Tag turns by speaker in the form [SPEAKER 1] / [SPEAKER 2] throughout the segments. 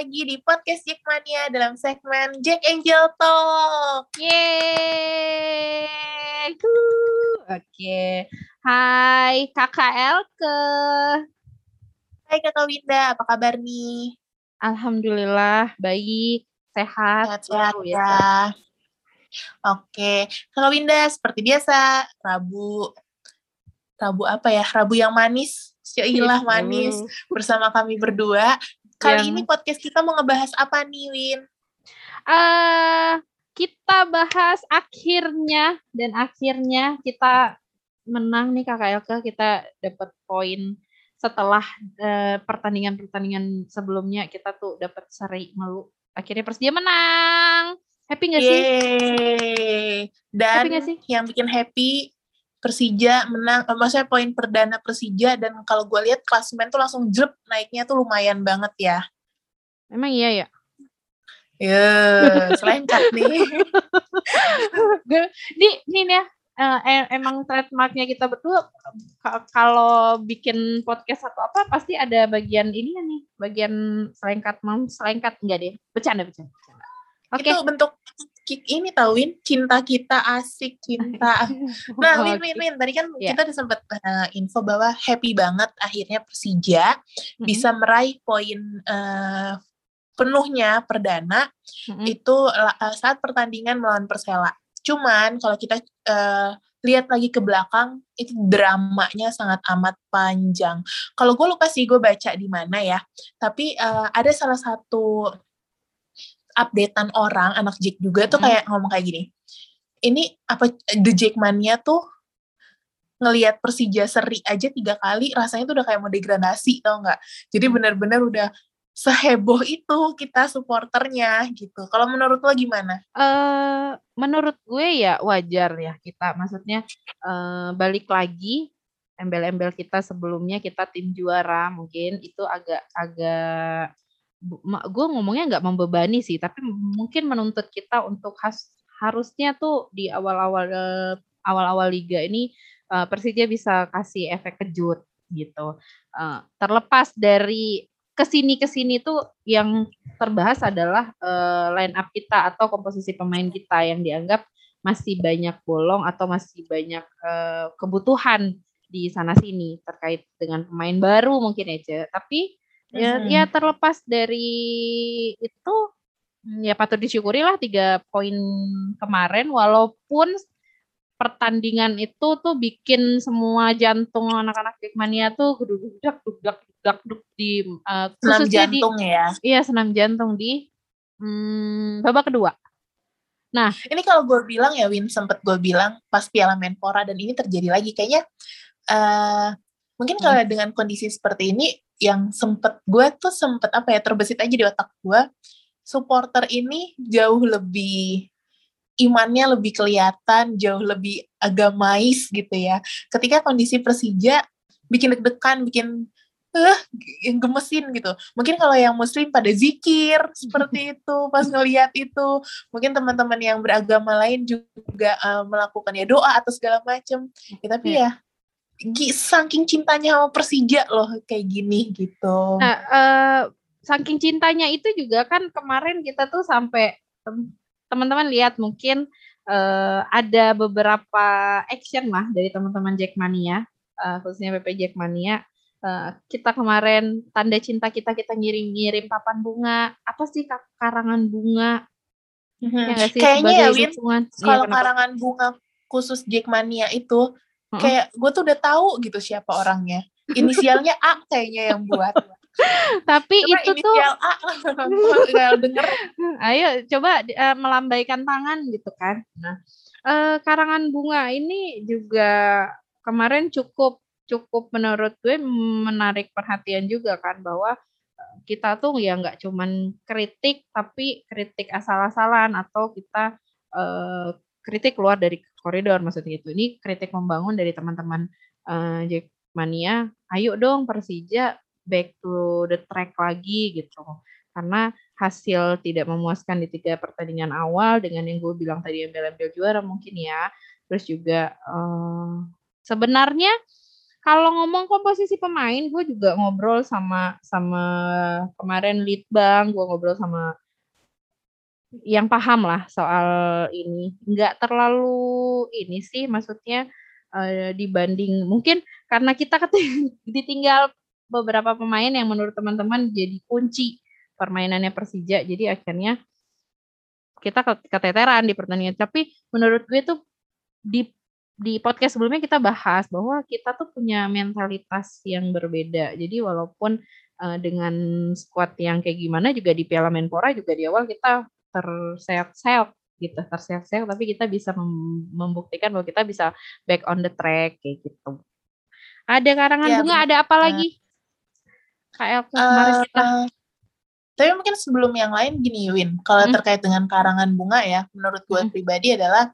[SPEAKER 1] lagi di podcast Jackmania dalam segmen Jack Angel Talk.
[SPEAKER 2] Yeay. Oke. Hai Kakak Elke.
[SPEAKER 1] Hai Kakak Winda, apa kabar nih?
[SPEAKER 2] Alhamdulillah baik, sehat,
[SPEAKER 1] sehat, -sehat ya. Oke, Kakak Winda seperti biasa Rabu Rabu apa ya? Rabu yang manis, Syailah manis bersama kami berdua. Kali yang... ini podcast kita mau ngebahas apa nih, Win?
[SPEAKER 2] Uh, kita bahas akhirnya dan akhirnya kita menang nih Kakak Elke, kita dapat poin setelah pertandingan-pertandingan uh, sebelumnya kita tuh dapat seri melu. Akhirnya Persija menang. Happy gak sih?
[SPEAKER 1] Dan happy gak sih? yang bikin happy Persija menang, eh, maksudnya poin perdana Persija dan kalau gue lihat klasemen tuh langsung jep naiknya tuh lumayan banget ya.
[SPEAKER 2] Emang iya ya?
[SPEAKER 1] Ya, selain cut nih.
[SPEAKER 2] nih, nih ya, uh, emang trademarknya kita berdua kalau bikin podcast atau apa pasti ada bagian ini ya nih, bagian selengkat mam selengkat enggak deh, bercanda bercanda.
[SPEAKER 1] Oke. Okay. Itu bentuk ini tauin cinta kita asik cinta. Nah, Win Win Win tadi kan yeah. kita udah sempat uh, info bahwa happy banget akhirnya Persija mm-hmm. bisa meraih poin uh, penuhnya perdana mm-hmm. itu uh, saat pertandingan melawan Persela. Cuman kalau kita uh, lihat lagi ke belakang itu dramanya sangat amat panjang. Kalau gue lupa sih gue baca di mana ya, tapi uh, ada salah satu updatean orang anak Jack juga tuh hmm. kayak ngomong kayak gini ini apa The Jackmania tuh ngelihat Persija seri aja tiga kali rasanya tuh udah kayak mau degradasi tau nggak jadi hmm. benar-benar udah seheboh itu kita supporternya gitu kalau menurut lo gimana?
[SPEAKER 2] Uh, menurut gue ya wajar ya kita maksudnya uh, balik lagi embel-embel kita sebelumnya kita tim juara mungkin itu agak agak gue ngomongnya nggak membebani sih, tapi mungkin menuntut kita untuk has harusnya tuh di awal-awal awal-awal liga ini uh, Persija bisa kasih efek kejut gitu. Uh, terlepas dari ke sini ke sini tuh yang terbahas adalah uh, line up kita atau komposisi pemain kita yang dianggap masih banyak bolong atau masih banyak uh, kebutuhan di sana sini terkait dengan pemain baru mungkin aja. Tapi Ya, hmm. ya terlepas dari itu ya patut disyukuri lah tiga poin kemarin walaupun pertandingan itu tuh bikin semua jantung anak-anak Jackmania tuh geduk-geduk duduk duduk di
[SPEAKER 1] uh, senam jantung di, ya.
[SPEAKER 2] Iya, senam jantung di hmm, babak kedua.
[SPEAKER 1] Nah, ini kalau gue bilang ya Win sempet gue bilang pas Piala Menpora dan ini terjadi lagi kayaknya uh, mungkin hmm. kalau dengan kondisi seperti ini yang sempet gue tuh sempet apa ya terbesit aja di otak gue supporter ini jauh lebih imannya lebih kelihatan jauh lebih agamais gitu ya. Ketika kondisi Persija bikin deg-degan bikin eh uh, yang gemesin gitu. Mungkin kalau yang muslim pada zikir seperti itu pas ngelihat itu. Mungkin teman-teman yang beragama lain juga uh, melakukan ya doa atau segala macam ya, tapi yeah. ya saking cintanya sama Persija loh kayak gini gitu.
[SPEAKER 2] Nah, uh, saking cintanya itu juga kan kemarin kita tuh sampai teman-teman lihat mungkin uh, ada beberapa action lah dari teman-teman Jackmania, uh, khususnya PP Jackmania. Uh, kita kemarin tanda cinta kita kita ngirim-ngirim papan bunga. Apa sih karangan bunga.
[SPEAKER 1] Hmm ya sih, kayaknya ya Win kalau ya, karangan bunga khusus Jackmania itu hmm. kayak gue tuh udah tahu gitu siapa orangnya. Inisialnya A kayaknya yang buat.
[SPEAKER 2] Tapi coba itu tuh
[SPEAKER 1] A. Denger.
[SPEAKER 2] Ayo coba uh, melambaikan tangan gitu kan. Nah uh, karangan bunga ini juga kemarin cukup cukup menurut gue menarik perhatian juga kan bahwa eh, kita tuh ya nggak cuman kritik tapi kritik asal-asalan atau kita uh, kritik keluar dari koridor maksudnya itu. Ini kritik membangun dari teman-teman uh, Jackmania, ayo dong Persija back to the track lagi gitu. Karena hasil tidak memuaskan di tiga pertandingan awal dengan yang gue bilang tadi yang ambil juara mungkin ya. Terus juga uh, sebenarnya kalau ngomong komposisi pemain, gue juga ngobrol sama sama kemarin lead bang, gue ngobrol sama yang paham lah soal ini. Nggak terlalu ini sih, maksudnya uh, dibanding mungkin karena kita ditinggal beberapa pemain yang menurut teman-teman jadi kunci permainannya Persija, jadi akhirnya kita keteteran di pertandingan. Tapi menurut gue tuh di di podcast sebelumnya kita bahas bahwa kita tuh punya mentalitas yang berbeda. Jadi walaupun uh, dengan squad yang kayak gimana juga di Piala Menpora juga di awal kita terseok-seok gitu, terseok-seok tapi kita bisa membuktikan bahwa kita bisa back on the track kayak gitu. Ada karangan ya, bunga, ada apa uh, lagi?
[SPEAKER 1] KL kemarin uh, kita. Tapi mungkin sebelum yang lain gini Win, kalau hmm? terkait dengan karangan bunga ya, menurut gue hmm. pribadi adalah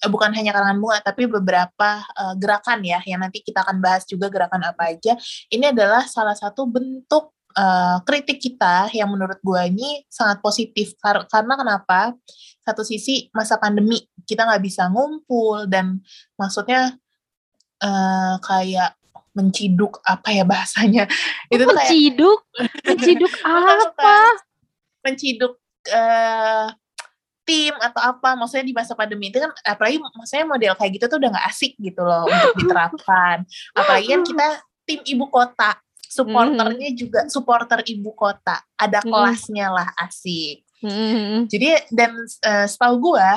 [SPEAKER 1] Eh, bukan hanya karangan bunga tapi beberapa uh, gerakan ya yang nanti kita akan bahas juga gerakan apa aja ini adalah salah satu bentuk uh, kritik kita yang menurut gue ini sangat positif. Kar karena kenapa? Satu sisi masa pandemi kita nggak bisa ngumpul dan maksudnya uh, kayak menciduk apa ya bahasanya?
[SPEAKER 2] Itu menciduk kayak, menciduk? Apa
[SPEAKER 1] menciduk uh, tim atau apa maksudnya di masa pandemi itu kan apalagi maksudnya model kayak gitu tuh udah nggak asik gitu loh untuk diterapkan. Apalagi kan kita tim ibu kota supporternya juga supporter ibu kota. Ada kelasnya lah asik. Jadi dan uh, setahu gue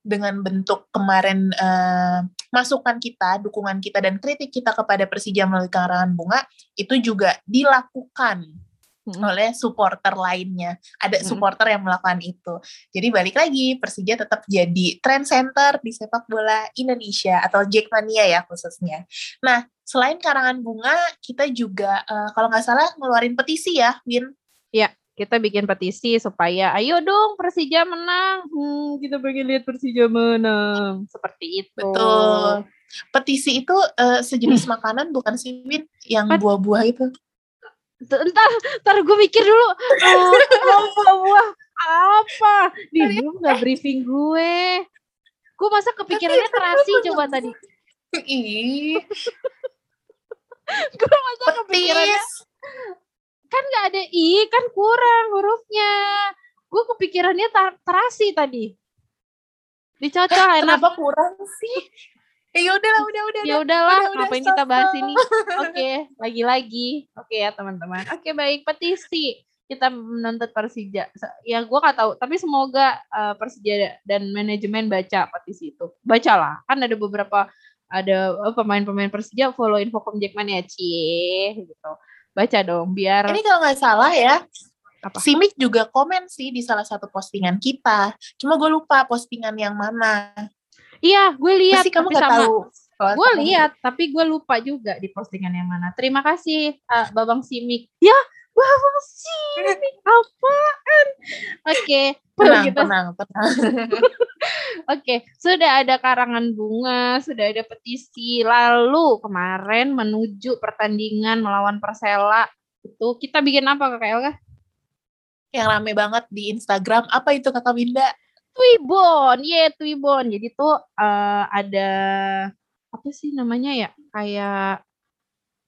[SPEAKER 1] dengan bentuk kemarin uh, masukan kita, dukungan kita dan kritik kita kepada Persija melalui karangan bunga itu juga dilakukan hmm. oleh supporter lainnya. Ada hmm. supporter yang melakukan itu. Jadi balik lagi Persija tetap jadi trend center di sepak bola Indonesia atau Jackmania ya khususnya. Nah, selain karangan bunga, kita juga uh, kalau nggak salah ngeluarin petisi ya, Win.
[SPEAKER 2] Ya, kita bikin petisi supaya ayo dong Persija menang. Hmm, kita pengen lihat Persija menang. Seperti itu.
[SPEAKER 1] Betul. Petisi itu uh, sejenis hmm. makanan bukan sih Win yang buah-buah itu?
[SPEAKER 2] Entar, entar gue mikir dulu. Oh, buah-buah apa? Di lu nggak briefing gue. Gue masa kepikirannya terasi coba tadi.
[SPEAKER 1] Ih.
[SPEAKER 2] gue masa kepikirannya kan nggak ada i kan kurang hurufnya gue kepikirannya terasi tadi dicocok
[SPEAKER 1] enak kenapa kurang sih ya udahlah udah udah
[SPEAKER 2] ya udahlah ngapain kita bahas ini? Oke okay, lagi-lagi. Oke okay, ya teman-teman. Oke okay, baik. Petisi kita menuntut Persija. Ya gue gak tahu tapi semoga uh, Persija dan manajemen baca petisi itu. Bacalah kan ada beberapa ada uh, pemain-pemain Persija follow Infocom Jackman ya cie gitu. Baca dong biar
[SPEAKER 1] ini kalau nggak salah ya apa? Simik juga komen sih di salah satu postingan kita. Cuma gue lupa postingan yang mana.
[SPEAKER 2] Iya, gue lihat. Pasti kamu gak sama, tahu. Gue lihat, tapi gue lupa juga di postingan yang mana. Terima kasih, uh, Babang Simik. Ya, Babang Simik, apaan? Oke, okay,
[SPEAKER 1] tenang, kita... tenang, tenang.
[SPEAKER 2] Oke, okay, sudah ada karangan bunga, sudah ada petisi. Lalu kemarin menuju pertandingan melawan Persela itu kita bikin apa Kak Elga?
[SPEAKER 1] Yang rame banget di Instagram. Apa itu Kakak Winda?
[SPEAKER 2] Twibbon, ye yeah, Twibbon. Jadi tuh uh, ada apa sih namanya ya? Kayak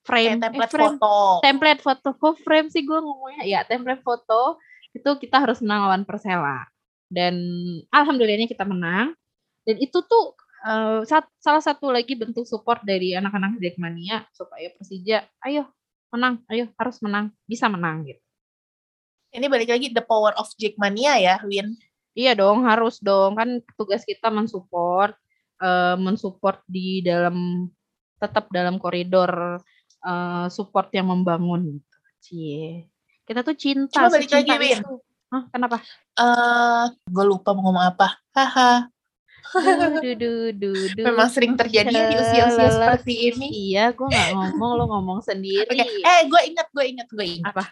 [SPEAKER 2] frame,
[SPEAKER 1] kayak template eh, frame, foto.
[SPEAKER 2] Template foto, kok frame sih gue ngomongnya? Ya template foto itu kita harus menang lawan Persela. Dan alhamdulillahnya kita menang. Dan itu tuh uh, sat, salah satu lagi bentuk support dari anak-anak Jackmania supaya Persija, ayo menang, ayo harus menang, bisa menang gitu.
[SPEAKER 1] Ini balik lagi the power of Jackmania ya, Win.
[SPEAKER 2] Iya dong, harus dong. Kan tugas kita mensupport, uh, mensupport di dalam tetap dalam koridor uh, support yang membangun. Cie. Kita tuh cinta.
[SPEAKER 1] Coba balik lagi, Win.
[SPEAKER 2] Hah, kenapa?
[SPEAKER 1] Eh, uh, gue lupa mau ngomong apa. Haha.
[SPEAKER 2] du, du, du, du,
[SPEAKER 1] Memang sering terjadi di usia-usia seperti ini.
[SPEAKER 2] Iya, gue nggak ngomong, lo ngomong sendiri.
[SPEAKER 1] Okay. Eh, gue ingat, gue ingat, gue ingat.
[SPEAKER 2] Apa?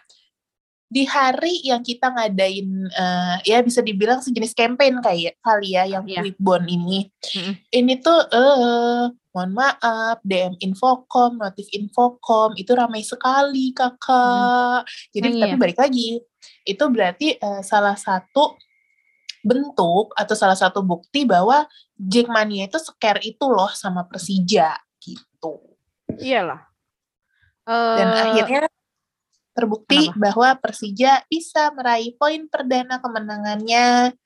[SPEAKER 1] Di hari yang kita ngadain uh, ya bisa dibilang sejenis campaign kayak kali ya yang yeah. Bon ini. Mm-hmm. Ini tuh uh, mohon maaf DM Infocom, notif Infocom itu ramai sekali kakak. Mm. Jadi mm, tapi iya. balik lagi itu berarti uh, salah satu bentuk atau salah satu bukti bahwa Jackmania itu scare itu loh sama Persija gitu.
[SPEAKER 2] Iyalah.
[SPEAKER 1] Dan
[SPEAKER 2] Eh,
[SPEAKER 1] akhirnya terbukti
[SPEAKER 2] Kenapa?
[SPEAKER 1] bahwa Persija bisa meraih poin perdana kemenangannya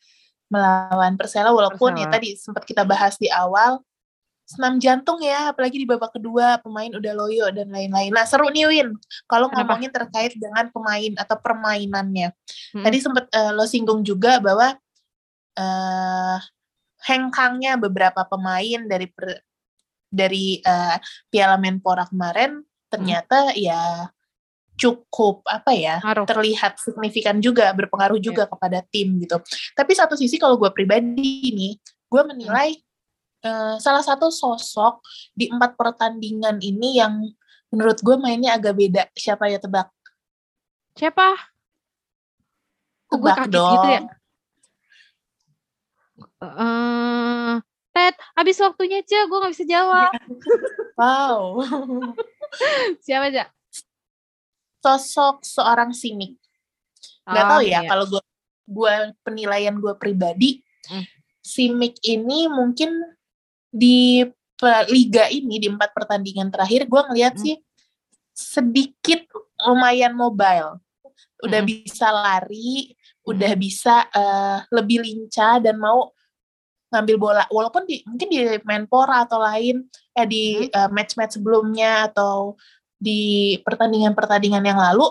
[SPEAKER 1] melawan Persela walaupun ya
[SPEAKER 2] Persela.
[SPEAKER 1] tadi sempat kita bahas di awal senam jantung ya apalagi di babak kedua pemain udah loyo dan lain-lain. Nah, seru nih Win kalau ngomongin terkait dengan pemain atau permainannya.
[SPEAKER 2] Mm-mm.
[SPEAKER 1] Tadi sempat eh, lo singgung juga bahwa eh hengkangnya beberapa pemain dari per- dari eh, Piala Menpora kemarin ternyata ya cukup apa ya
[SPEAKER 2] Ngaruh.
[SPEAKER 1] terlihat signifikan juga berpengaruh juga kepada tim gitu. Tapi satu sisi kalau gue pribadi nih, gue menilai eh, salah satu sosok di empat pertandingan ini yang menurut gue mainnya agak beda. Siapa ya tebak?
[SPEAKER 2] Siapa?
[SPEAKER 1] Tebak
[SPEAKER 2] kaget
[SPEAKER 1] dong.
[SPEAKER 2] gitu ya? Eh, Ted, habis waktunya aja, gue gak bisa jawab.
[SPEAKER 1] Wow.
[SPEAKER 2] Siapa aja?
[SPEAKER 1] Sosok seorang simik. Gak
[SPEAKER 2] Oh,
[SPEAKER 1] tahu ya
[SPEAKER 2] iya.
[SPEAKER 1] kalau gue gua penilaian gue pribadi,
[SPEAKER 2] Hmm.
[SPEAKER 1] simik ini mungkin di liga ini di empat pertandingan terakhir gue ngelihat
[SPEAKER 2] Hmm.
[SPEAKER 1] sih sedikit lumayan mobile. Udah
[SPEAKER 2] Mm-mm.
[SPEAKER 1] bisa lari, udah bisa eh, lebih lincah dan mau ngambil bola. Walaupun di mungkin di Menpora atau lain eh di eh, match-match sebelumnya atau di pertandingan-pertandingan yang lalu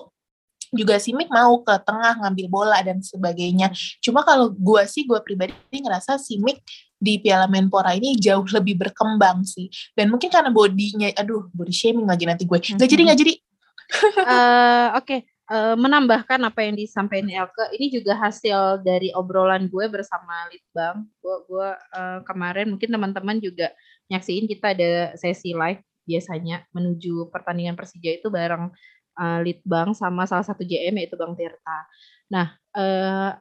[SPEAKER 1] juga Simic mau ke tengah ngambil bola dan sebagainya. Cuma kalau gua sih gua pribadi ngerasa Simic di Piala Menpora ini jauh lebih berkembang sih. Dan mungkin karena bodinya, aduh body shaming lagi nanti gue. Gak jadi nggak jadi.
[SPEAKER 2] Eh, Oke, eh, menambahkan apa yang disampaikan Elke, ini juga hasil dari obrolan gue bersama Litbang. Gue, gue eh, kemarin mungkin teman-teman juga nyaksiin kita ada sesi live biasanya menuju pertandingan Persija itu bareng eh, Litbang sama salah satu JM yaitu Bang Tirta. Nah, eh,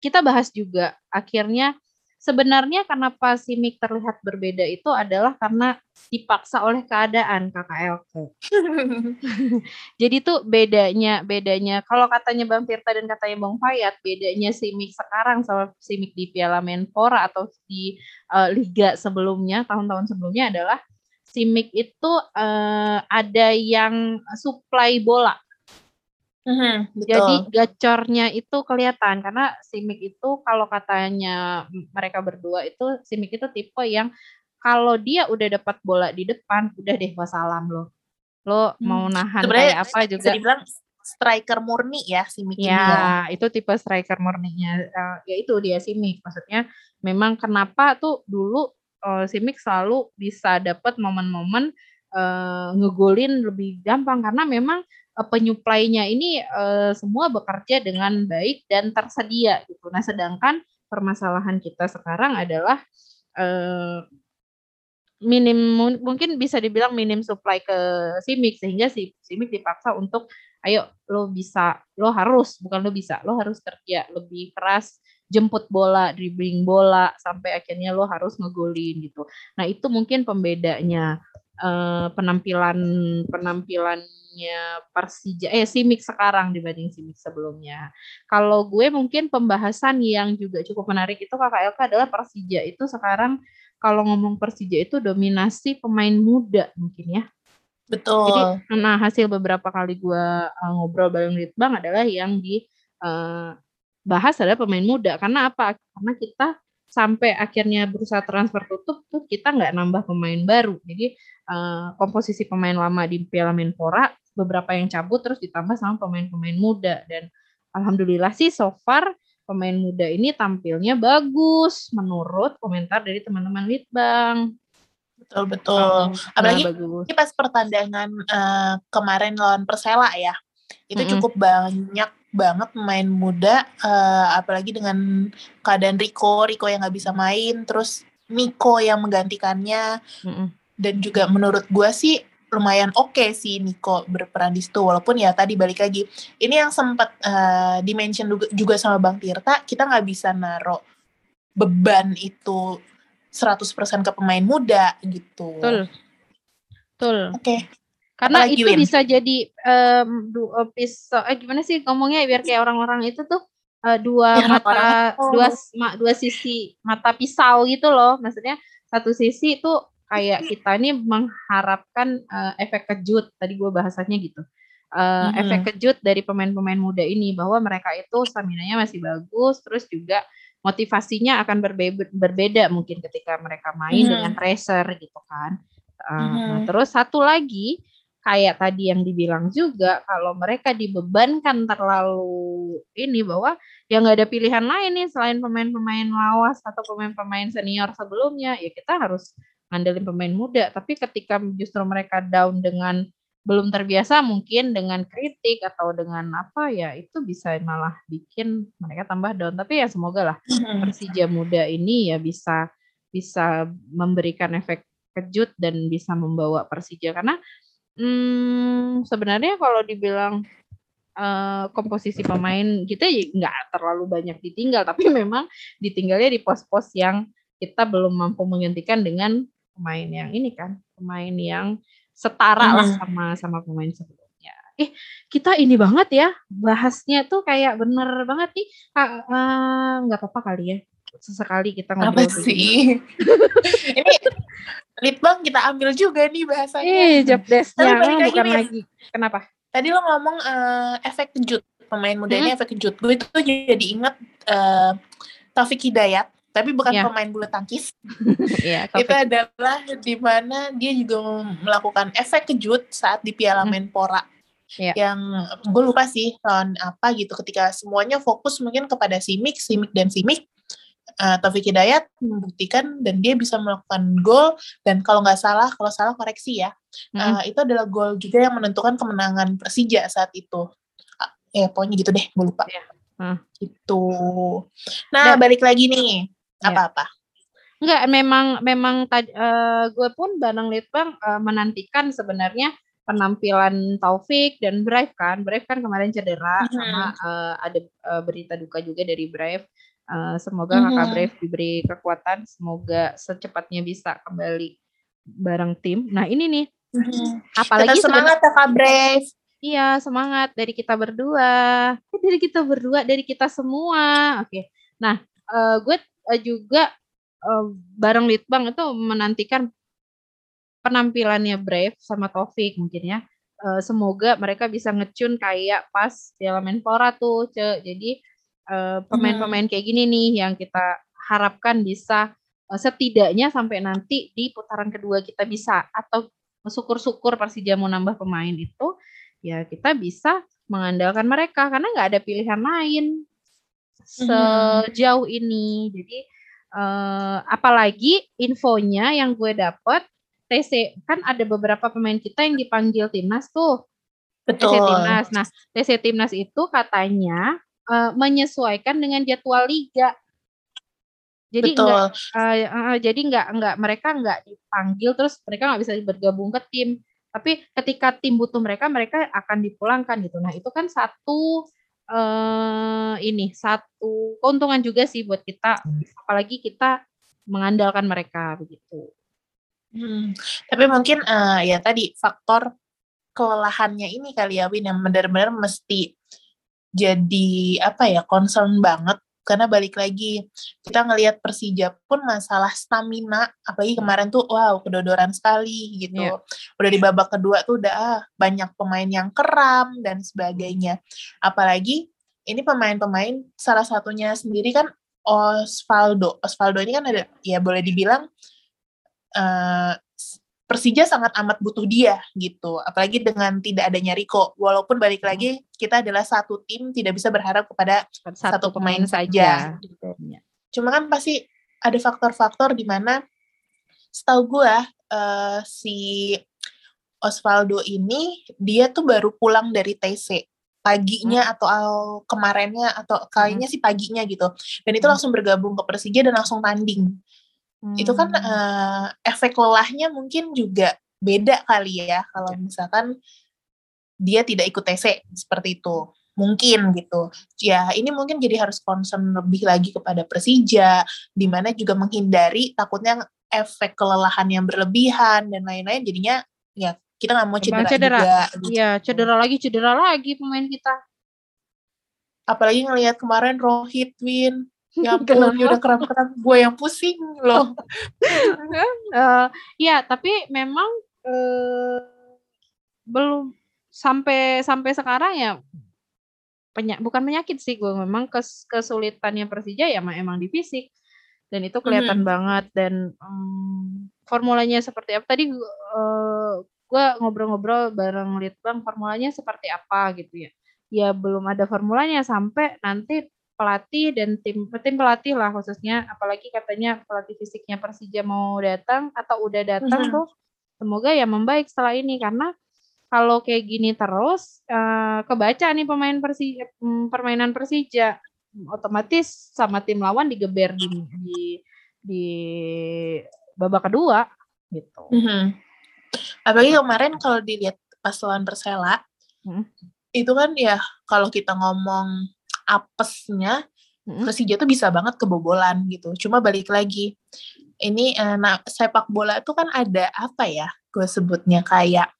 [SPEAKER 2] kita bahas juga akhirnya sebenarnya kenapa Simic terlihat berbeda itu adalah karena dipaksa oleh keadaan Elke. Jadi tuh bedanya bedanya kalau katanya Bang Tirta dan katanya Bang Fayat bedanya Simic sekarang sama Simic di Piala Menpora atau di eh, liga sebelumnya tahun-tahun sebelumnya adalah Simic itu eh, ada yang supply bola.
[SPEAKER 1] Mhm, betul.
[SPEAKER 2] Jadi gacornya itu kelihatan karena Simic itu kalau katanya mereka berdua itu Simic itu tipe yang kalau dia udah dapat bola di depan udah deh wassalam lo. Lo mau nahan
[SPEAKER 1] Sebenarnya
[SPEAKER 2] kayak apa juga
[SPEAKER 1] bisa dibilang striker murni ya Simic ini ya.
[SPEAKER 2] Ya, itu tipe striker murninya. Eh, ya itu dia Simic. Maksudnya memang kenapa tuh dulu eh, Simic selalu bisa dapat momen-momen eh, ngegolin lebih gampang karena memang eh, penyuplainya ini eh, semua bekerja dengan baik dan tersedia gitu. Nah, sedangkan permasalahan kita sekarang adalah eh, minim mu- mungkin bisa dibilang minim supply ke Simic sehingga si Simic dipaksa untuk ayo lo bisa lo harus bukan lo bisa lo harus kerja lebih keras jemput bola dribbling bola sampai akhirnya lo harus ngegolin gitu. Nah itu mungkin pembedanya eh, penampilan penampilannya Persija eh Simic sekarang dibanding Simic sebelumnya. Kalau gue mungkin pembahasan yang juga cukup menarik itu kakak Elka adalah Persija itu sekarang kalau ngomong Persija itu dominasi pemain muda mungkin ya.
[SPEAKER 1] Betul.
[SPEAKER 2] jadi, nah hasil beberapa kali gue uh, ngobrol bareng Litbang adalah yang dibahas adalah pemain muda. Karena apa? Karena kita sampai akhirnya berusaha transfer tutup tuh kita nggak nambah pemain baru. Jadi uh, komposisi pemain lama di Piala Menpora beberapa yang cabut terus ditambah sama pemain-pemain muda dan alhamdulillah sih so far pemain muda ini tampilnya bagus menurut komentar dari teman-teman Litbang.
[SPEAKER 1] betul betul.
[SPEAKER 2] Nah,
[SPEAKER 1] Apalagi
[SPEAKER 2] bagus.
[SPEAKER 1] Ini pas pertandingan eh, kemarin lawan Persela ya, itu
[SPEAKER 2] Mm-mm.
[SPEAKER 1] cukup banyak banget pemain muda, eh, apalagi dengan keadaan Rico, Rico yang nggak bisa main, terus Nico yang menggantikannya,
[SPEAKER 2] Mm-mm.
[SPEAKER 1] dan juga menurut gua sih lumayan oke sih Nico berperan di situ, walaupun ya tadi balik lagi, ini yang sempat eh, dimention juga, juga sama Bang Tirta, kita nggak bisa naro beban itu 100% ke pemain muda gitu.
[SPEAKER 2] Betul. Betul.
[SPEAKER 1] Oke.
[SPEAKER 2] Karena
[SPEAKER 1] Apalagi,
[SPEAKER 2] itu
[SPEAKER 1] Win?
[SPEAKER 2] bisa jadi em, du- eh, pisau eh gimana sih ngomongnya biar kayak orang-orang itu tuh eh, dua
[SPEAKER 1] Ya,
[SPEAKER 2] mata
[SPEAKER 1] orang-
[SPEAKER 2] dua ma- dua sisi mata pisau gitu loh. Maksudnya satu sisi itu kayak kita ini mengharapkan uh, efek kejut. Tadi gue bahasanya gitu. Uh, mm-hmm. efek kejut dari pemain-pemain muda ini bahwa mereka itu stamina-nya masih bagus, terus juga motivasinya akan berbeda, berbeda mungkin ketika mereka main mm-hmm. dengan pressure gitu kan. Uh, mm-hmm. Nah, terus satu lagi kayak tadi yang dibilang juga kalau mereka dibebankan terlalu ini bahwa ya nggak ada pilihan lain nih selain pemain-pemain lawas atau pemain-pemain senior sebelumnya ya kita harus ngandelin pemain muda. Tapi ketika justru mereka down dengan belum terbiasa mungkin dengan kritik atau dengan apa ya itu bisa malah bikin mereka tambah down. Tapi ya semoga lah Persija muda ini ya bisa bisa memberikan efek kejut dan bisa membawa Persija. Karena Hmm, sebenarnya kalau dibilang uh, komposisi pemain kita ya nggak terlalu banyak ditinggal, tapi memang ditinggalnya di pos-pos yang kita belum mampu menggantikan dengan pemain yang ini kan, pemain yang setara lah sama sama pemain sebelumnya. Eh, kita ini banget ya, bahasnya tuh kayak bener banget nih. Uh, nggak apa-apa kali ya, sesekali kita ngobrol.
[SPEAKER 1] Apa sih? ini kita ambil juga nih bahasanya.
[SPEAKER 2] Eh, job desk-nya bukan lagi. lagi. Kenapa?
[SPEAKER 1] Tadi lo ngomong uh, efek kejut, pemain mudanya hmm. efek kejut. Gue itu jadi ingat uh, Taufik Hidayat, tapi bukan yeah. pemain bulu tangkis. yeah, itu adalah di mana dia juga melakukan efek kejut saat di Piala hmm. Menpora. Yeah. Yang gue lupa sih tahun apa gitu ketika semuanya fokus mungkin kepada Simic, Simic dan Simic uh, Taufik Hidayat membuktikan dan dia bisa melakukan gol dan kalau nggak salah kalau salah koreksi ya hmm. uh, itu adalah gol juga yang menentukan kemenangan Persija saat itu uh, ya pokoknya gitu deh gue lupa ya. hmm. itu nah dan, balik lagi nih iya. apa-apa
[SPEAKER 2] Enggak, memang memang uh, gue pun Banang Litbang uh, menantikan sebenarnya penampilan Taufik dan Brave kan. Brave kan kemarin cedera -hmm. sama uh, ada uh, berita duka juga dari Brave. Uh, semoga mm -hmm. kakak Brave diberi kekuatan, semoga secepatnya bisa kembali bareng tim. Nah ini nih, mm -hmm.
[SPEAKER 1] apalagi Tetap semangat kakak Brave.
[SPEAKER 2] Iya semangat dari kita berdua, eh, dari kita berdua, dari kita semua. Oke, okay. nah uh, gue juga uh, bareng Litbang itu menantikan penampilannya Brave sama Taufik mungkin ya. Uh, semoga mereka bisa ngecun kayak pas Piala Menpora tuh, Ce. Jadi Eh, pemain-pemain kayak gini nih yang kita harapkan bisa uh, setidaknya sampai nanti di putaran kedua kita bisa atau syukur-syukur Persija mau nambah pemain itu ya kita bisa mengandalkan mereka karena nggak ada pilihan lain sejauh ini. Jadi uh, apalagi infonya yang gue dapet TC kan ada beberapa pemain kita yang dipanggil timnas tuh.
[SPEAKER 1] Betul.
[SPEAKER 2] TC timnas. Nah, TC timnas itu katanya uh, menyesuaikan dengan jadwal liga. Jadi Betul. enggak uh, uh, jadi enggak enggak mereka enggak dipanggil terus mereka enggak bisa bergabung ke tim. Tapi ketika tim butuh mereka mereka akan dipulangkan gitu. Nah, itu kan satu uh, ini satu keuntungan juga sih buat kita apalagi kita mengandalkan mereka begitu.
[SPEAKER 1] Hmm, tapi mungkin uh, ya tadi faktor kelelahannya ini kali ya Win yang benar-benar mesti jadi apa ya concern banget. Karena balik lagi kita ngelihat Persija pun masalah stamina. Apalagi kemarin tuh wow kedodoran sekali gitu. Yeah. udah di babak kedua tuh udah ah, banyak pemain yang keram dan sebagainya. Apalagi ini pemain-pemain salah satunya sendiri kan Osvaldo. Osvaldo ini kan ada ya boleh dibilang uh, Persija sangat amat butuh dia gitu. Apalagi dengan tidak adanya Riko. Walaupun balik lagi kita adalah satu tim tidak bisa berharap kepada satu, satu pemain, saja. Ya. Cuma kan pasti ada faktor-faktor di mana setahu gue uh, si Osvaldo ini dia tuh baru pulang dari TC paginya hmm. atau kemarinnya atau kayaknya hmm. sih paginya gitu dan itu hmm. langsung bergabung ke Persija dan langsung tanding Hmm. Itu kan uh, efek lelahnya mungkin juga beda kali ya kalau iya. misalkan dia tidak ikut TC seperti itu. Mungkin gitu. Ya, ini mungkin jadi harus concern lebih lagi kepada Persija di mana juga menghindari takutnya efek kelelahan yang berlebihan dan lain-lain jadinya ya kita nggak mau cedera, cedera juga.
[SPEAKER 2] Gitu. Iya, cedera lagi, cedera lagi pemain kita.
[SPEAKER 1] Apalagi ngelihat kemarin Rohit Win Ya ampun, udah kram-kram gue yang pusing loh.
[SPEAKER 2] uh, ya, tapi memang uh, belum sampai sampai sekarang ya penyak bukan penyakit sih gue memang kes, kesulitannya Persija ya emang di fisik. Dan itu kelihatan mm -hmm. banget dan um, formulanya seperti apa. Tadi uh, gue ngobrol-ngobrol bareng Litbang formulanya seperti apa gitu ya. Ya belum ada formulanya sampai nanti pelatih dan tim tim pelatih lah khususnya apalagi katanya pelatih fisiknya Persija mau datang atau udah datang mm -hmm. tuh semoga ya membaik setelah ini karena kalau kayak gini terus uh, kebaca nih pemain Persi mm, permainan Persija otomatis sama tim lawan digeber di di, di babak kedua gitu. Mm -hmm.
[SPEAKER 1] Apalagi kemarin kalau dilihat pas lawan Persela mm. itu kan ya kalau kita ngomong apesnya mm. Persija tuh bisa banget kebobolan gitu. Cuma balik lagi ini uh, nah sepak bola itu kan ada apa ya gue sebutnya kayak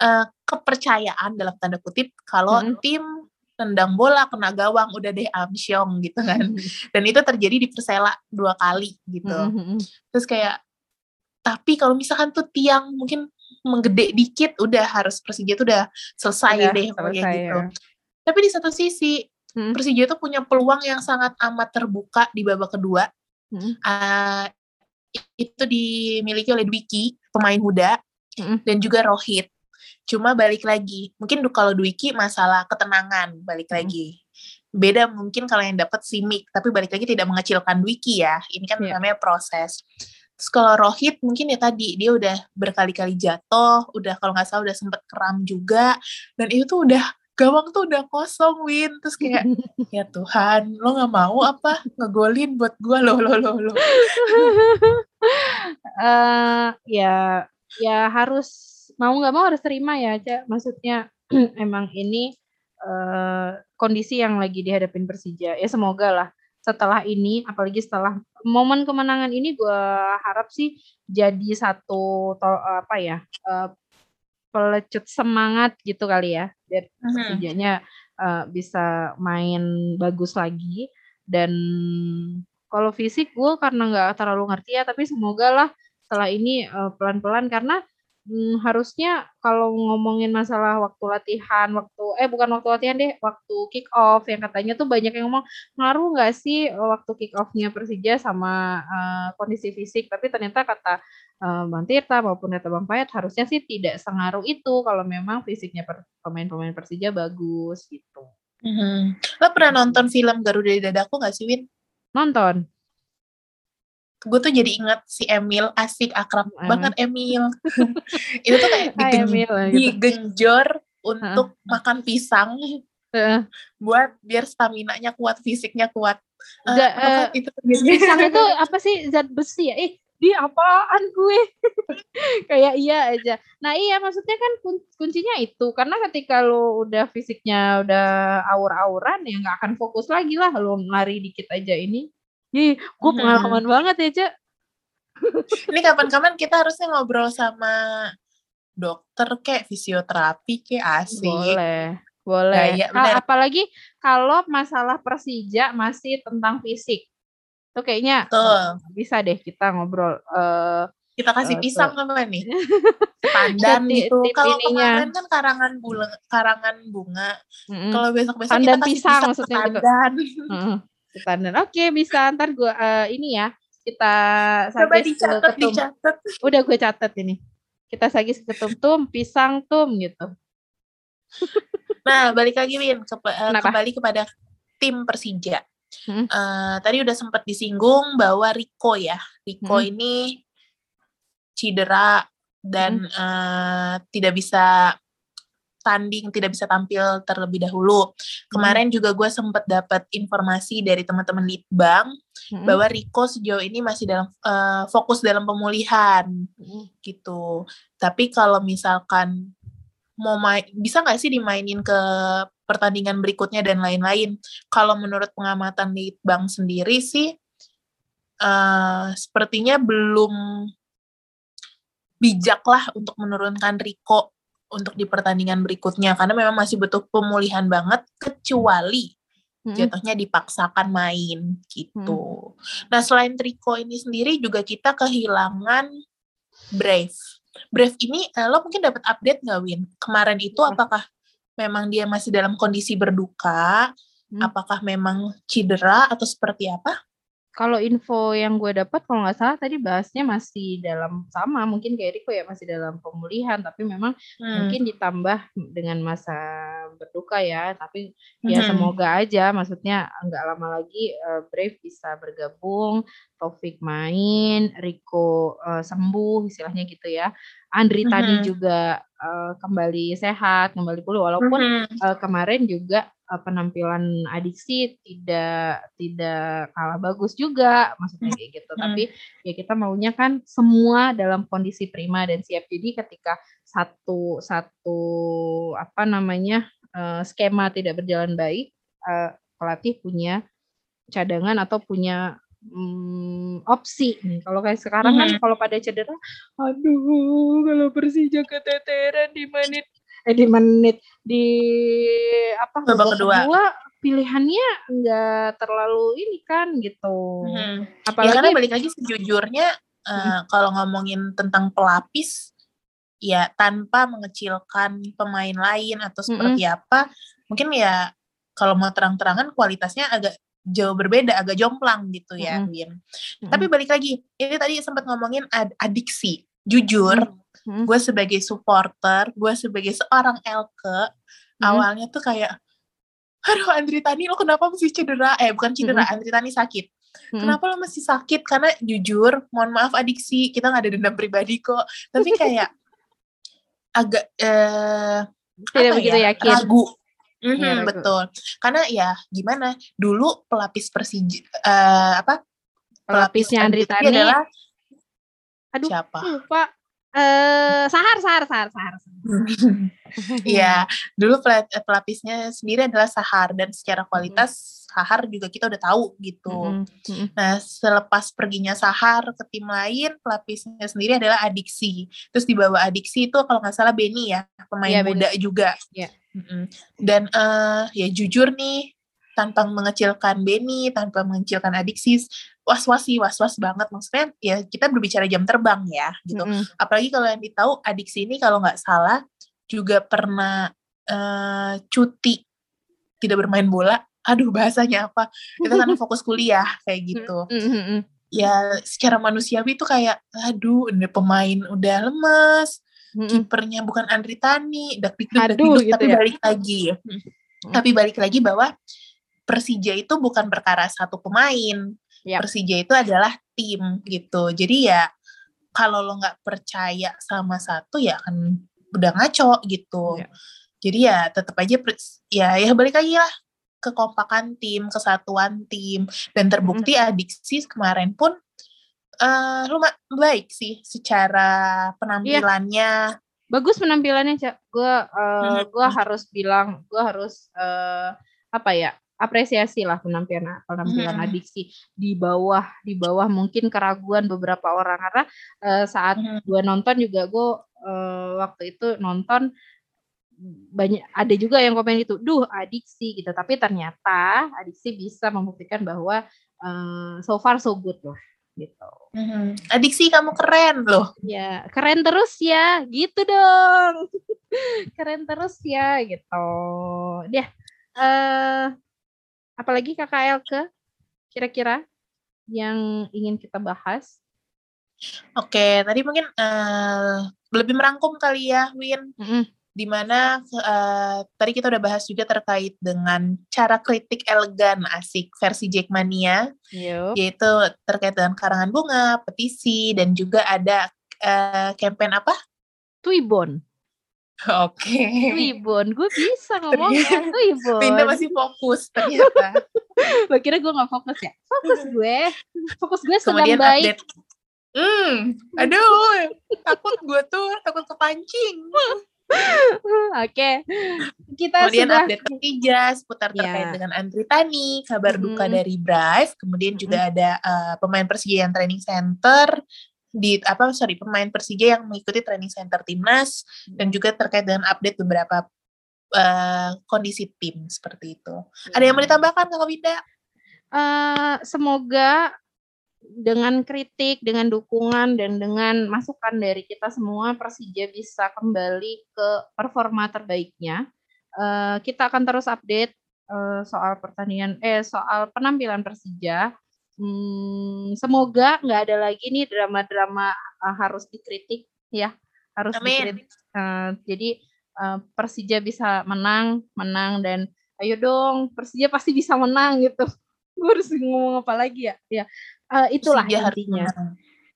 [SPEAKER 1] uh, kepercayaan dalam tanda kutip kalau hmm. tim tendang bola kena gawang udah deh amsyong gitu kan hmm. dan itu terjadi di Persela dua kali gitu hmm. hmm, hmm. terus kayak tapi kalau misalkan tuh tiang mungkin menggede dikit udah harus Persija tuh udah selesai udah, deh selesai, gitu ya. tapi di satu sisi hmm. Persija tuh punya peluang yang sangat amat terbuka di babak kedua hmm. uh, itu dimiliki oleh Dwiki pemain muda hmm. dan juga Rohit Cuma balik lagi, mungkin kalau Dwiki masalah ketenangan balik hmm. lagi. Beda mungkin kalau yang dapat Simik, tapi balik lagi tidak mengecilkan Dwiki ya. Ini kan yeah. namanya proses. Terus kalau Rohit mungkin ya tadi dia udah berkali-kali jatuh, udah kalau nggak salah udah sempet kram juga, dan itu tuh udah gawang tuh udah kosong Win terus kayak ya Tuhan lo nggak mau apa ngegolin buat gue lo lo lo lo
[SPEAKER 2] uh, ya ya harus mau nggak mau harus terima ya Cak. Maksudnya emang ini uh, kondisi yang lagi dihadapin Persija. Ya semoga lah setelah ini, apalagi setelah momen kemenangan ini, gue harap sih jadi satu to, apa ya uh, pelecut semangat gitu kali ya, biar uh-huh. Persijanya uh, bisa main bagus lagi. Dan kalau fisik gue karena nggak terlalu ngerti ya, tapi semoga lah setelah ini uh, pelan-pelan karena hmm, harusnya kalau ngomongin masalah waktu latihan, waktu eh bukan waktu latihan deh, waktu kick off yang katanya tuh banyak yang ngomong ngaruh nggak sih eh, waktu kick offnya Persija sama uh, kondisi fisik, tapi ternyata kata Bang Tirta maupun kata Bang Payet harusnya sih tidak sengaruh itu kalau memang fisiknya pemain-pemain Persija bagus gitu.
[SPEAKER 1] Mm-hmm. Lo pernah nonton film Garuda di Dadaku nggak sih Win?
[SPEAKER 2] Nonton
[SPEAKER 1] gue tuh jadi inget si Emil asik akrab uh. banget Emil itu tuh kayak digen Emil, gitu. digenjor untuk uh. makan pisang uh. buat biar stamina nya kuat fisiknya kuat
[SPEAKER 2] uh, Gak, uh, itu pisang itu apa sih zat besi ya eh di apaan gue kayak iya aja nah iya maksudnya kan kun kuncinya itu karena ketika lo udah fisiknya udah aur-auran ya nggak akan fokus lagi lah lo lari dikit aja ini Ih, gue hmm. pengalaman banget ya, Cak.
[SPEAKER 1] Ini kapan-kapan kita harusnya ngobrol sama dokter kayak fisioterapi kayak asik.
[SPEAKER 2] Boleh. Boleh. Nah, ya, apalagi kalau masalah Persija masih tentang fisik. Tuh kayaknya Tuh. bisa deh kita ngobrol. Uh,
[SPEAKER 1] kita kasih uh, pisang apa nih? Pandan gitu. Kalau kemarin kan karangan bunga, karangan bunga. Mm -hmm. Kalau besok-besok kita kasih pisang, pisang maksudnya pandan. Gitu. Mm -hmm.
[SPEAKER 2] Standar. Oke, bisa ntar gue uh, ini ya kita
[SPEAKER 1] coba dicatat dicatat.
[SPEAKER 2] Udah gue catat ini. Kita sagis ketum tum, pisang tum gitu.
[SPEAKER 1] nah, balik lagi Win ke, uh, kembali kepada tim Persija. Hmm? Uh, tadi udah sempat disinggung bahwa Rico ya, Rico hmm. ini cedera dan hmm. uh, tidak bisa tanding tidak bisa tampil terlebih dahulu. Kemarin hmm. juga gue sempat dapat informasi dari teman-teman Litbang hmm. bahwa Rico sejauh ini masih dalam uh, fokus dalam pemulihan hmm. gitu. Tapi kalau misalkan mau main bisa nggak sih dimainin ke pertandingan berikutnya dan lain-lain? Kalau menurut pengamatan Litbang sendiri sih uh, sepertinya belum bijak lah untuk menurunkan Rico untuk di pertandingan berikutnya karena memang masih butuh pemulihan banget kecuali hmm. jatuhnya dipaksakan main gitu. Hmm. Nah selain Triko ini sendiri juga kita kehilangan Brave. Brave ini uh, lo mungkin dapat update nggak Win? Kemarin itu apakah memang dia masih dalam kondisi berduka? Hmm. Apakah memang cedera atau seperti apa?
[SPEAKER 2] kalau info yang gue dapat kalau nggak salah tadi bahasnya masih dalam sama mungkin kayak Riko ya masih dalam pemulihan tapi memang hmm. mungkin ditambah dengan masa berduka ya tapi ya hmm. semoga aja maksudnya nggak lama lagi uh, Brave bisa bergabung Taufik main Riko uh, sembuh istilahnya gitu ya Andri hmm. tadi juga uh, kembali sehat kembali pulih walaupun hmm. uh, kemarin juga uh, penampilan adiksi tidak tidak kalah bagus juga maksudnya kayak gitu. Hmm. Tapi ya kita maunya kan semua dalam kondisi prima dan siap. Jadi ketika satu satu apa namanya uh, skema tidak berjalan baik, uh, pelatih punya cadangan atau punya hmm, opsi nih. Kalau kayak sekarang kan hmm. kan kalau pada cedera, aduh kalau Persija keteteran di menit eh di menit di apa
[SPEAKER 1] babak kedua. kedua
[SPEAKER 2] pilihannya enggak terlalu ini kan gitu.
[SPEAKER 1] Hmm. Apalagi ya, karena balik lagi sejujurnya hmm. uh, kalau ngomongin tentang pelapis ya tanpa mengecilkan pemain lain atau seperti hmm. apa, mungkin ya kalau mau terang-terangan kualitasnya agak jauh berbeda, agak jomplang gitu ya, hmm. Win. Hmm. Tapi balik lagi, ini tadi sempat ngomongin ad adiksi. Jujur, hmm hmm. gue sebagai supporter gue sebagai seorang Elke hmm. awalnya tuh kayak aduh Andri Tani lo kenapa masih cedera eh bukan cedera hmm. Andri Tani sakit hmm. kenapa lo masih sakit karena jujur mohon maaf adiksi kita nggak ada dendam pribadi kok tapi kayak agak eh,
[SPEAKER 2] tidak begitu ya, yakin
[SPEAKER 1] ragu Mm -hmm, ya, betul. Karena ya gimana? Dulu pelapis Persija uh, apa?
[SPEAKER 2] Pelapisnya Andri Tani adalah Aduh, siapa? Lupa eh sahar sahar sahar sahar.
[SPEAKER 1] Iya, dulu pelapisnya sendiri adalah sahar dan secara kualitas sahar juga kita udah tahu gitu. Nah, selepas perginya sahar ke tim lain, pelapisnya sendiri adalah adiksi. Terus di bawah adiksi itu kalau nggak salah Benny ya, pemain yeah, muda Benny. juga. Yeah. Dan uh, ya jujur nih, tanpa mengecilkan Benny, tanpa mengecilkan adiksi, was-was sih was-was banget. Maksudnya ya kita berbicara jam terbang ya gitu. Mm -hmm. apalagi kalau yang ditahu adik sini kalau nggak salah juga pernah uh, cuti tidak bermain bola. Aduh bahasanya apa? Kita karena fokus kuliah kayak gitu. Mm -hmm. ya secara manusiawi itu kayak aduh ini pemain udah lemes -hmm. kipernya bukan Andri Tani dak gitu tapi ya? balik lagi mm -hmm. tapi balik lagi bahwa Persija itu bukan perkara satu pemain yep. Persija itu adalah tim gitu. Jadi ya kalau lo nggak percaya sama satu ya kan udah ngaco gitu. Yep. Jadi ya tetap aja ya ya balik lagi lah kekompakan tim, kesatuan tim dan terbukti mm. adiksi kemarin pun uh, lumayan baik sih secara penampilannya.
[SPEAKER 2] Yeah. Bagus penampilannya, Cak. Gue uh, hmm. gua harus bilang, gue harus uh, apa ya? apresiasi lah penampilan penampilan hmm. adiksi di bawah di bawah mungkin keraguan beberapa orang karena uh, saat hmm. gue nonton juga gue uh, waktu itu nonton banyak ada juga yang komen itu, duh adiksi gitu. Tapi ternyata adiksi bisa membuktikan bahwa uh, so far so good loh gitu.
[SPEAKER 1] Mm-hmm. Adiksi kamu keren loh.
[SPEAKER 2] Ya keren terus ya, gitu dong. keren terus ya gitu. Dia uh, apalagi KKL ke kira-kira yang ingin kita bahas?
[SPEAKER 1] Oke, tadi mungkin uh, lebih merangkum kali ya, Win. Mm -hmm. Di mana uh, eh, tadi kita udah bahas juga terkait dengan cara kritik elegan asik versi Jackmania, Yo. yaitu terkait dengan karangan bunga, petisi, dan juga ada uh, campaign apa?
[SPEAKER 2] Tuibon.
[SPEAKER 1] Oke. Okay.
[SPEAKER 2] Wibon, gue bisa ngomongnya Wibon.
[SPEAKER 1] Pindah masih fokus ternyata.
[SPEAKER 2] Lo kira gue gak fokus ya? Fokus gue. Fokus gue sedang Kemudian baik. Update.
[SPEAKER 1] Hmm, aduh, takut gue tuh, takut kepancing.
[SPEAKER 2] Oke, okay. kita
[SPEAKER 1] kemudian
[SPEAKER 2] sudah
[SPEAKER 1] update ketiga seputar yeah. terkait dengan Andri Tani, kabar mm. duka dari Brave, kemudian mm. juga ada uh, pemain Persija yang training center, di apa sorry pemain Persija yang mengikuti training center timnas dan juga terkait dengan update beberapa uh, kondisi tim seperti itu. Hmm. Ada yang mau ditambahkan Kak Winda?
[SPEAKER 2] Uh, semoga dengan kritik, dengan dukungan dan dengan masukan dari kita semua Persija bisa kembali ke performa terbaiknya. Uh, kita akan terus update uh, soal pertandingan eh soal penampilan Persija. Hmm, semoga nggak ada lagi nih drama-drama uh, harus dikritik ya, harus Amin. dikritik. Uh, jadi uh, Persija bisa menang, menang dan ayo dong Persija pasti bisa menang gitu. Gue harus ngomong apa lagi ya? Ya, uh, itulah Persija intinya.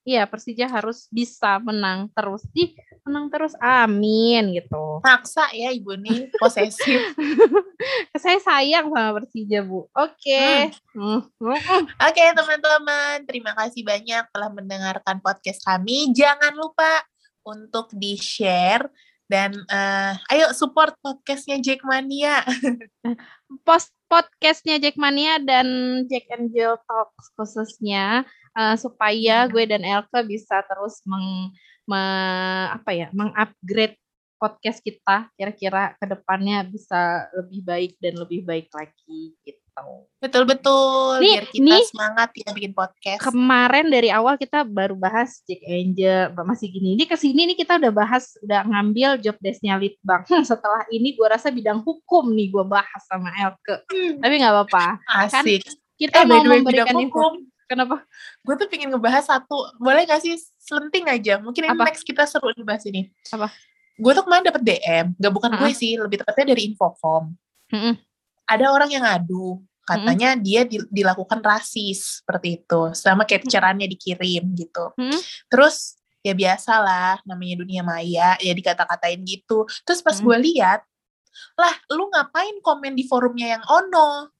[SPEAKER 2] Iya, Persija harus bisa menang terus. Ih, menang terus. Amin gitu.
[SPEAKER 1] Maksa ya Ibu nih, posesif.
[SPEAKER 2] Saya sayang sama Persija, Bu. Oke. Okay. Hmm.
[SPEAKER 1] Hmm. Oke, okay, teman-teman. Terima kasih banyak telah mendengarkan podcast kami. Jangan lupa untuk di-share dan uh, ayo support podcastnya Jackmania.
[SPEAKER 2] Post podcastnya Jackmania dan Jack Angel Talks khususnya uh, supaya hmm. gue dan Elke bisa terus meng, me, apa ya mengupgrade podcast kita kira-kira ke depannya bisa lebih baik dan lebih baik lagi gitu.
[SPEAKER 1] Betul betul. Nih, Biar kita nih, semangat ya bikin podcast.
[SPEAKER 2] Kemarin dari awal kita baru bahas Jack Angel, masih gini. Ini ke sini nih kita udah bahas, udah ngambil job desknya Litbang. Setelah ini gue rasa bidang hukum nih gue bahas sama Elke. Hmm. Tapi nggak apa-apa.
[SPEAKER 1] Kan Asik.
[SPEAKER 2] Kan kita eh, mau memberikan info. Kenapa?
[SPEAKER 1] Gue tuh pengen ngebahas satu. Boleh gak sih selenting aja? Mungkin ini next kita seru dibahas ini.
[SPEAKER 2] Apa?
[SPEAKER 1] Gue tuh kemarin dapet DM. Gak bukan uh -huh. gue sih, lebih tepatnya dari Infocom. Uh -huh ada orang yang ngadu katanya hmm. dia di, dilakukan rasis seperti itu sama capturannya dikirim gitu hmm. terus ya biasalah namanya dunia maya ya dikata-katain gitu terus pas hmm. gue lihat lah lu ngapain komen di forumnya yang ono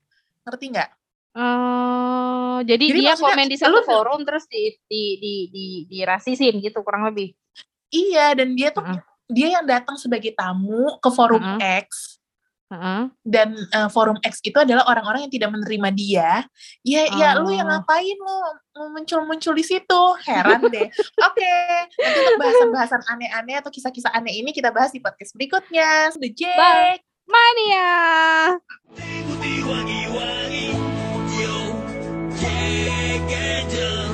[SPEAKER 1] ngerti nggak
[SPEAKER 2] Uh, jadi, jadi dia komen di satu forum terus di di di di, di rasisin gitu kurang lebih.
[SPEAKER 1] Iya dan dia tuh uh. dia yang datang sebagai tamu ke forum uh -uh. X Uh-huh. Dan uh, forum X itu adalah orang-orang yang tidak menerima dia. Ya, oh. ya lu yang oh. ngapain lu muncul-muncul di situ? Heran deh. Oke, okay. nanti untuk bahasan-bahasan aneh-aneh atau kisah-kisah aneh ini kita bahas di podcast berikutnya. The Jack
[SPEAKER 2] Mania.
[SPEAKER 1] Wangi-wangi, yo, Jack